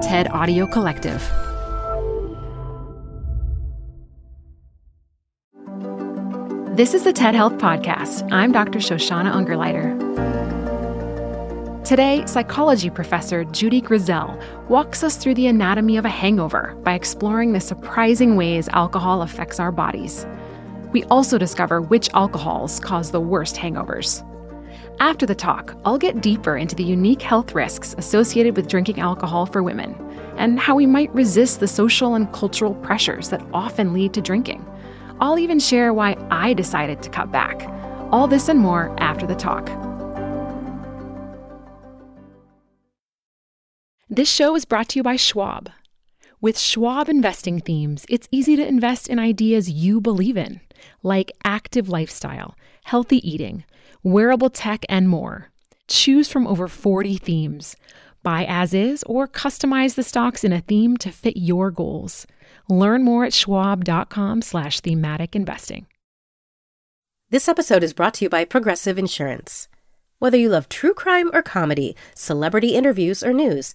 TED Audio Collective. This is the TED Health Podcast. I'm Dr. Shoshana Ungerleider. Today, psychology professor Judy Grisel walks us through the anatomy of a hangover by exploring the surprising ways alcohol affects our bodies. We also discover which alcohols cause the worst hangovers. After the talk, I'll get deeper into the unique health risks associated with drinking alcohol for women and how we might resist the social and cultural pressures that often lead to drinking. I'll even share why I decided to cut back. All this and more after the talk. This show is brought to you by Schwab. With Schwab investing themes, it's easy to invest in ideas you believe in, like active lifestyle, healthy eating, wearable tech, and more. Choose from over 40 themes. Buy as is or customize the stocks in a theme to fit your goals. Learn more at schwab.com slash thematic investing. This episode is brought to you by Progressive Insurance. Whether you love true crime or comedy, celebrity interviews or news,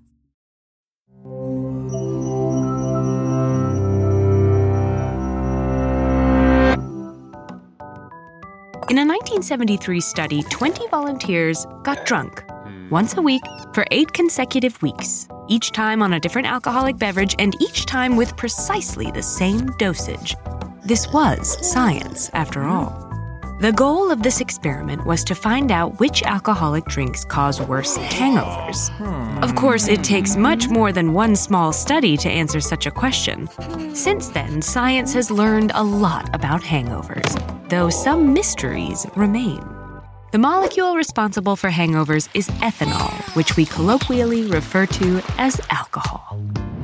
In a 1973 study, 20 volunteers got drunk once a week for eight consecutive weeks, each time on a different alcoholic beverage and each time with precisely the same dosage. This was science, after all. The goal of this experiment was to find out which alcoholic drinks cause worse hangovers. Hmm. Of course, it takes much more than one small study to answer such a question. Since then, science has learned a lot about hangovers, though some mysteries remain. The molecule responsible for hangovers is ethanol, which we colloquially refer to as alcohol.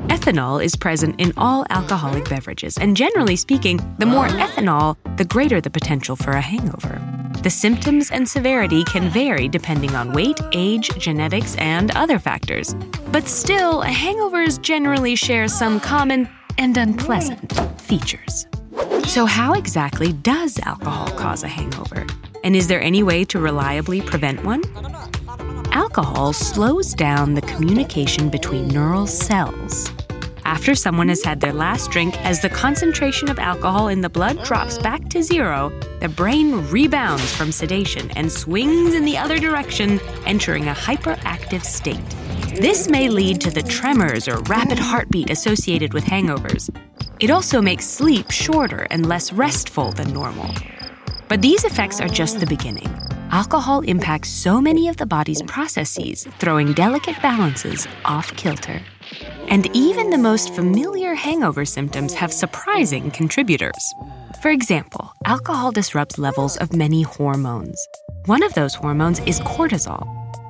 Ethanol is present in all alcoholic beverages, and generally speaking, the more ethanol, the greater the potential for a hangover. The symptoms and severity can vary depending on weight, age, genetics, and other factors. But still, hangovers generally share some common and unpleasant features. So, how exactly does alcohol cause a hangover? And is there any way to reliably prevent one? Alcohol slows down the communication between neural cells. After someone has had their last drink, as the concentration of alcohol in the blood drops back to zero, the brain rebounds from sedation and swings in the other direction, entering a hyperactive state. This may lead to the tremors or rapid heartbeat associated with hangovers. It also makes sleep shorter and less restful than normal. But these effects are just the beginning. Alcohol impacts so many of the body's processes, throwing delicate balances off kilter. And even the most familiar hangover symptoms have surprising contributors. For example, alcohol disrupts levels of many hormones. One of those hormones is cortisol.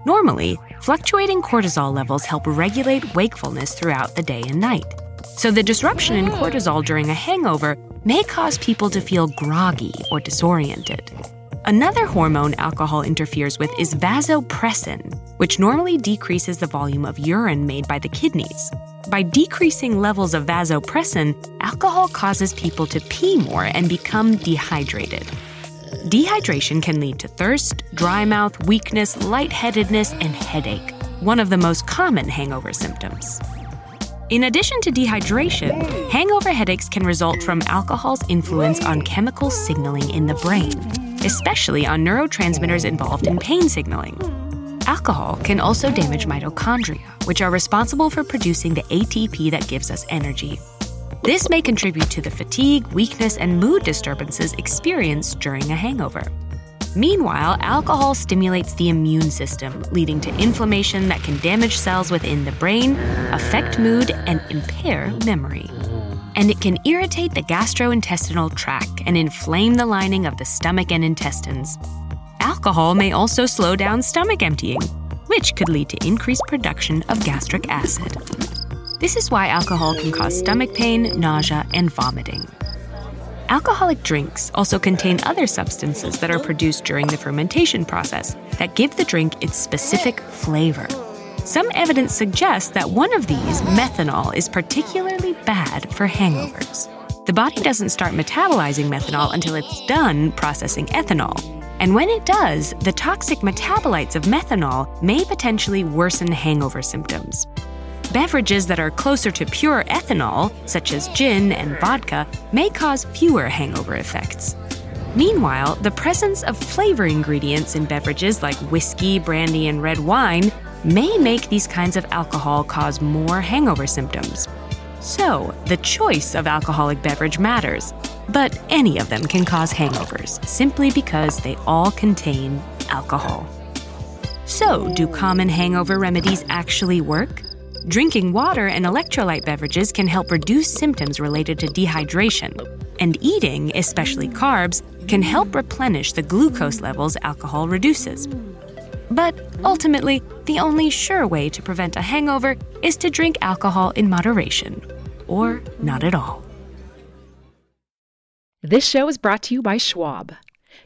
Normally, fluctuating cortisol levels help regulate wakefulness throughout the day and night. So, the disruption in cortisol during a hangover may cause people to feel groggy or disoriented. Another hormone alcohol interferes with is vasopressin, which normally decreases the volume of urine made by the kidneys. By decreasing levels of vasopressin, alcohol causes people to pee more and become dehydrated. Dehydration can lead to thirst, dry mouth, weakness, lightheadedness, and headache, one of the most common hangover symptoms. In addition to dehydration, hangover headaches can result from alcohol's influence on chemical signaling in the brain, especially on neurotransmitters involved in pain signaling. Alcohol can also damage mitochondria, which are responsible for producing the ATP that gives us energy. This may contribute to the fatigue, weakness, and mood disturbances experienced during a hangover. Meanwhile, alcohol stimulates the immune system, leading to inflammation that can damage cells within the brain, affect mood, and impair memory. And it can irritate the gastrointestinal tract and inflame the lining of the stomach and intestines. Alcohol may also slow down stomach emptying, which could lead to increased production of gastric acid. This is why alcohol can cause stomach pain, nausea, and vomiting. Alcoholic drinks also contain other substances that are produced during the fermentation process that give the drink its specific flavor. Some evidence suggests that one of these, methanol, is particularly bad for hangovers. The body doesn't start metabolizing methanol until it's done processing ethanol. And when it does, the toxic metabolites of methanol may potentially worsen hangover symptoms. Beverages that are closer to pure ethanol, such as gin and vodka, may cause fewer hangover effects. Meanwhile, the presence of flavor ingredients in beverages like whiskey, brandy, and red wine may make these kinds of alcohol cause more hangover symptoms. So, the choice of alcoholic beverage matters, but any of them can cause hangovers simply because they all contain alcohol. So, do common hangover remedies actually work? Drinking water and electrolyte beverages can help reduce symptoms related to dehydration, and eating, especially carbs, can help replenish the glucose levels alcohol reduces. But ultimately, the only sure way to prevent a hangover is to drink alcohol in moderation, or not at all. This show is brought to you by Schwab.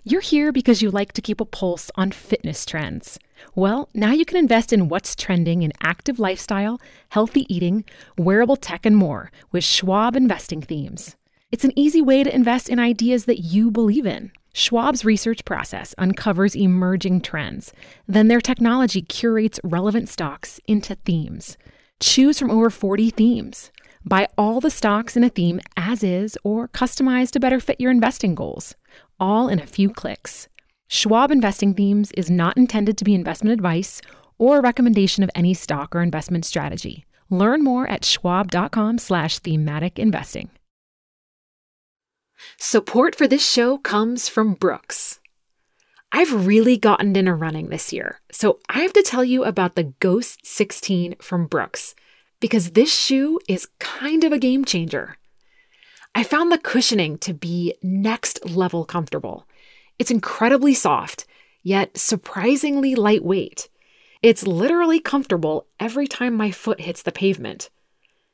You're here because you like to keep a pulse on fitness trends. Well, now you can invest in what's trending in active lifestyle, healthy eating, wearable tech, and more with Schwab investing themes. It's an easy way to invest in ideas that you believe in. Schwab's research process uncovers emerging trends. Then their technology curates relevant stocks into themes. Choose from over 40 themes. Buy all the stocks in a theme as is or customize to better fit your investing goals, all in a few clicks. Schwab Investing Themes is not intended to be investment advice or a recommendation of any stock or investment strategy. Learn more at schwab.com slash thematic investing. Support for this show comes from Brooks. I've really gotten into running this year, so I have to tell you about the Ghost 16 from Brooks because this shoe is kind of a game changer. I found the cushioning to be next level comfortable. It's incredibly soft, yet surprisingly lightweight. It's literally comfortable every time my foot hits the pavement.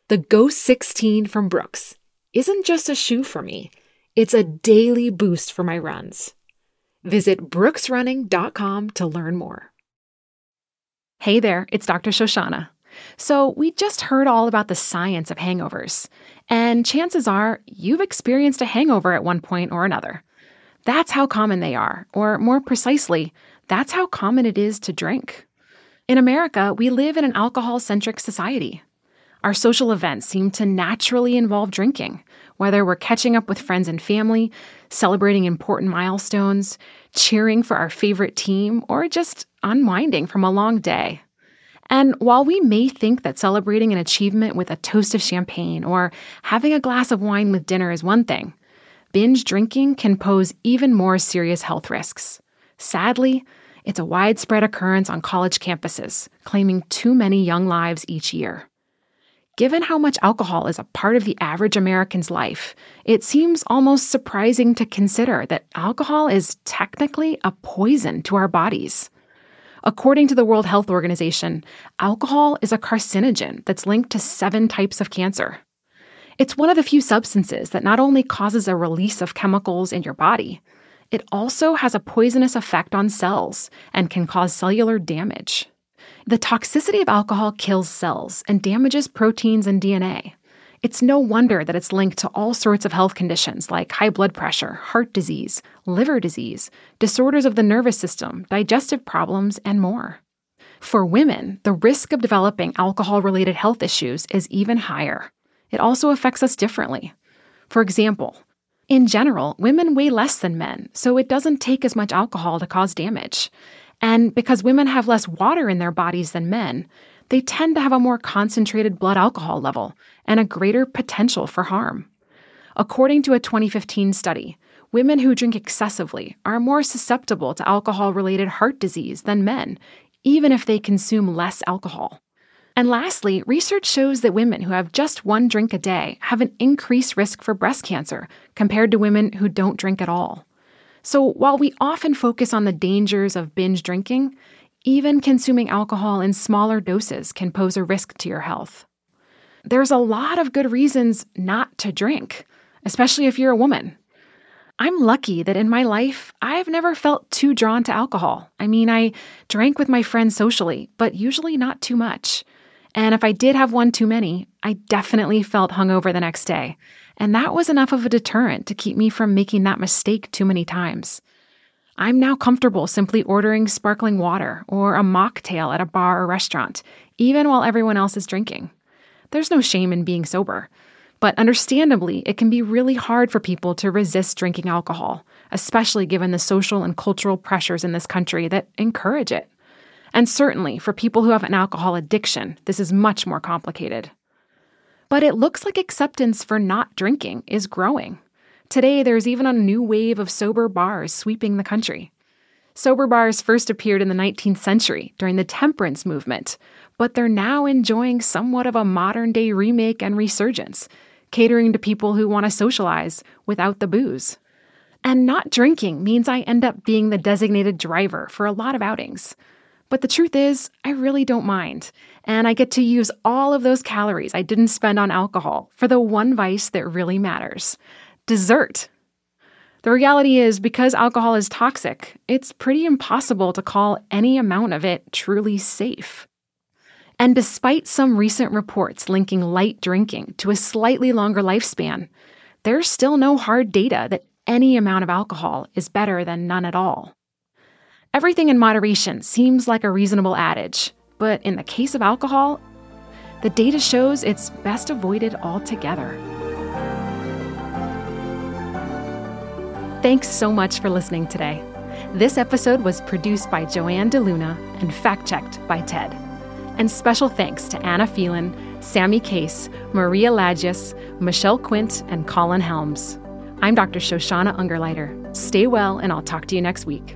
The Ghost 16 from Brooks isn't just a shoe for me, it's a daily boost for my runs. Visit brooksrunning.com to learn more. Hey there, it's Dr. Shoshana. So, we just heard all about the science of hangovers, and chances are you've experienced a hangover at one point or another. That's how common they are, or more precisely, that's how common it is to drink. In America, we live in an alcohol centric society. Our social events seem to naturally involve drinking, whether we're catching up with friends and family, celebrating important milestones, cheering for our favorite team, or just unwinding from a long day. And while we may think that celebrating an achievement with a toast of champagne or having a glass of wine with dinner is one thing, binge drinking can pose even more serious health risks. Sadly, it's a widespread occurrence on college campuses, claiming too many young lives each year. Given how much alcohol is a part of the average American's life, it seems almost surprising to consider that alcohol is technically a poison to our bodies. According to the World Health Organization, alcohol is a carcinogen that's linked to seven types of cancer. It's one of the few substances that not only causes a release of chemicals in your body, it also has a poisonous effect on cells and can cause cellular damage. The toxicity of alcohol kills cells and damages proteins and DNA. It's no wonder that it's linked to all sorts of health conditions like high blood pressure, heart disease, liver disease, disorders of the nervous system, digestive problems, and more. For women, the risk of developing alcohol related health issues is even higher. It also affects us differently. For example, in general, women weigh less than men, so it doesn't take as much alcohol to cause damage. And because women have less water in their bodies than men, they tend to have a more concentrated blood alcohol level and a greater potential for harm. According to a 2015 study, women who drink excessively are more susceptible to alcohol related heart disease than men, even if they consume less alcohol. And lastly, research shows that women who have just one drink a day have an increased risk for breast cancer compared to women who don't drink at all. So while we often focus on the dangers of binge drinking, even consuming alcohol in smaller doses can pose a risk to your health. There's a lot of good reasons not to drink, especially if you're a woman. I'm lucky that in my life, I've never felt too drawn to alcohol. I mean, I drank with my friends socially, but usually not too much. And if I did have one too many, I definitely felt hungover the next day. And that was enough of a deterrent to keep me from making that mistake too many times. I'm now comfortable simply ordering sparkling water or a mocktail at a bar or restaurant, even while everyone else is drinking. There's no shame in being sober. But understandably, it can be really hard for people to resist drinking alcohol, especially given the social and cultural pressures in this country that encourage it. And certainly, for people who have an alcohol addiction, this is much more complicated. But it looks like acceptance for not drinking is growing. Today, there's even a new wave of sober bars sweeping the country. Sober bars first appeared in the 19th century during the temperance movement, but they're now enjoying somewhat of a modern day remake and resurgence, catering to people who want to socialize without the booze. And not drinking means I end up being the designated driver for a lot of outings. But the truth is, I really don't mind. And I get to use all of those calories I didn't spend on alcohol for the one vice that really matters dessert. The reality is, because alcohol is toxic, it's pretty impossible to call any amount of it truly safe. And despite some recent reports linking light drinking to a slightly longer lifespan, there's still no hard data that any amount of alcohol is better than none at all. Everything in moderation seems like a reasonable adage, but in the case of alcohol, the data shows it's best avoided altogether. Thanks so much for listening today. This episode was produced by Joanne DeLuna and fact checked by Ted. And special thanks to Anna Phelan, Sammy Case, Maria Lagius, Michelle Quint, and Colin Helms. I'm Dr. Shoshana Ungerleider. Stay well, and I'll talk to you next week.